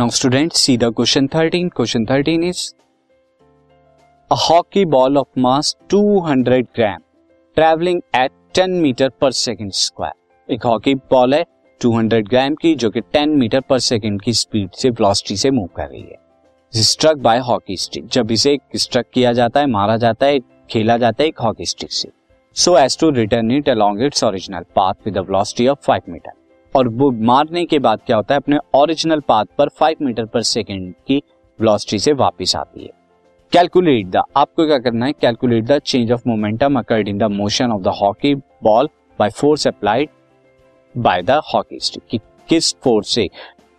Now, students, see the question 13. Question 13 is, a hockey ball of mass 200 gram, traveling at 10 meter per second square. एक hockey ball है 200 ग्राम की, जो कि 10 metre per second की speed से velocity से move कर रही है स्ट्रक बाय हॉकी स्टिक जब इसे स्ट्रक किया जाता है, मारा जाता है, खेला जाता है एक हॉकी स्टिक से so as to return it along its original path with velocity of 5 metre और वो मारने के बाद क्या होता है, अपने ओरिजिनल पाथ पर 5 मीटर पर सेकेंड की वेलोसिटी से वापस आती है। कैलकुलेट द आपको क्या करना है calculate the change of momentum occurred in the motion of the hockey ball by force applied by the hockey stick कि किस फोर्स से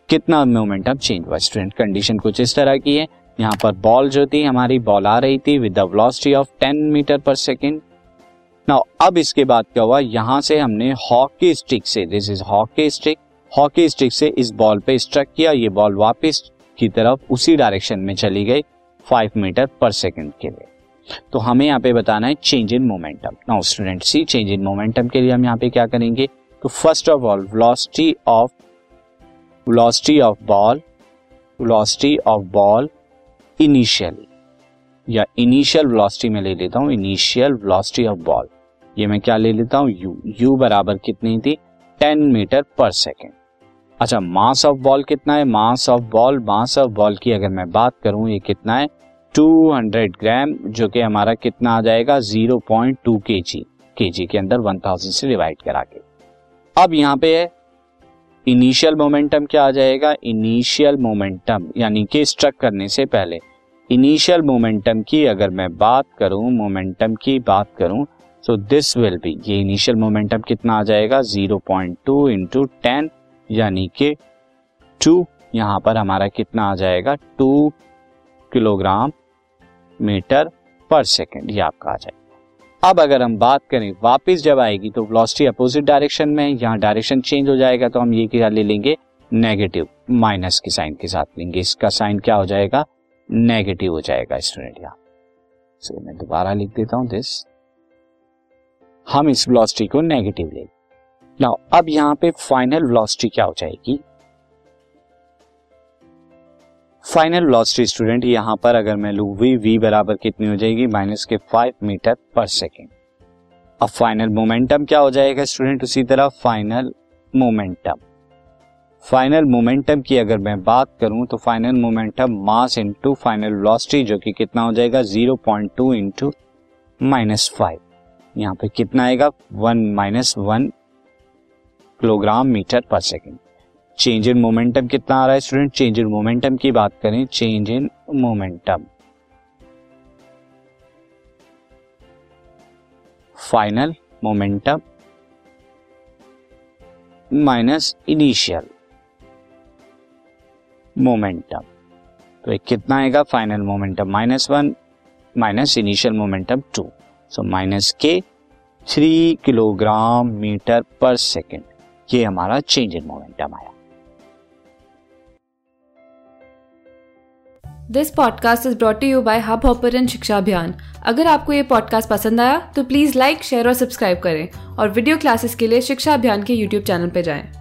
कितना मोमेंटम चेंज हुआ स्टूडेंट कंडीशन कुछ इस तरह की है। यहाँ पर बॉल जो थी, हमारी बॉल आ रही थी with the velocity of 10 metre per second now अब इसके बाद क्या हुआ? यहाँ से हमने हॉकी स्टिक से this is hockey stick hockey stick से इस बॉल पे स्ट्रक किया। ये बॉल वापस की तरफ़ उसी डायरेक्शन में चली गई फाइव मीटर पर सेकेंड के लिए। तो हमें यहाँ पे बताना है change in momentum now student see change in momentum के लिए हम यहाँ पे क्या करेंगे? तो first of all velocity of velocity of ball velocity of ball initially या इनिशियल वेलोसिटी में ले लेता हूँ इनिशियल वेलोसिटी ऑफ़ बॉल ये मैं क्या ले लेता हूँ? यू यू बराबर कितनी थी? Ten metre per second. अच्छा मास ऑफ़ बॉल कितना है? Mass of ball, mass of ball की अगर मैं बात करूँ, ये कितना है? 200 ग्राम, जो कि हमारा कितना आ जाएगा? 0.2 केजी। केजी के जी के जी के अंदर 1000 से डिवाइड करा के। अब यहाँ पे है, इनिशियल मोमेंटम क्या आ जाएगा? इनिशियल मोमेंटम, यानी कि स्ट्रक करने से पहले। इनिशियल मोमेंटम की अगर मैं बात करूँ, मोमेंटम की बात करूँ सो दिस विल बी ये इनिशियल मोमेंटम कितना आ जाएगा? 0.2 पॉइंट टू इंटू टेन यानी कि टू यहाँ पर हमारा कितना आ जाएगा? Two kilogram metre per second ये आपका आ जाएगा। अब अगर हम बात करें, वापस जब आएगी तो वेलोसिटी अपोजिट डायरेक्शन में, यहाँ डायरेक्शन चेंज हो जाएगा तो हम ये क्या ले लेंगे? नेगेटिव माइनस के साइन के साथ लेंगे। इसका साइन क्या हो जाएगा? नेगेटिव हो जाएगा स्टूडेंट यहाँ। सो मैं दोबारा लिख देता हूँ दिस हम इस वेलोसिटी को नेगेटिव ले नाउ अब यहाँ पे फाइनल वेलोसिटी क्या हो जाएगी? फाइनल वेलोसिटी स्टूडेंट यहाँ पर अगर मैं लू वी वी बराबर कितनी हो जाएगी? माइनस के फाइव मीटर पर सेकेंड अब फाइनल मोमेंटम क्या हो जाएगा स्टूडेंट उसी तरह फाइनल मोमेंटम फाइनल मोमेंटम की अगर मैं बात करूँ तो final momentum mass into final velocity जो कि कितना हो जाएगा? 0.2 point two into minus five यहाँ पे कितना आएगा? One minus one kilogram metre per second change in momentum कितना आ रहा है स्टूडेंट चेंज इन मोमेंटम की बात करें change in momentum final momentum minus initial momentum तो कितना आएगा? Final momentum minus one minus initial momentum two so minus के three kilogram metre per second ये हमारा चेंज इन मोमेंटम आया। This podcast is brought you by Hubhopper Shiksha Abhiyan अगर आपको ये पॉडकास्ट पसंद आया तो प्लीज़ लाइक शेयर और सब्सक्राइब करें और वीडियो क्लासेस के लिए शिक्षा अभियान के यूट्यूब चैनल पर जाएँ।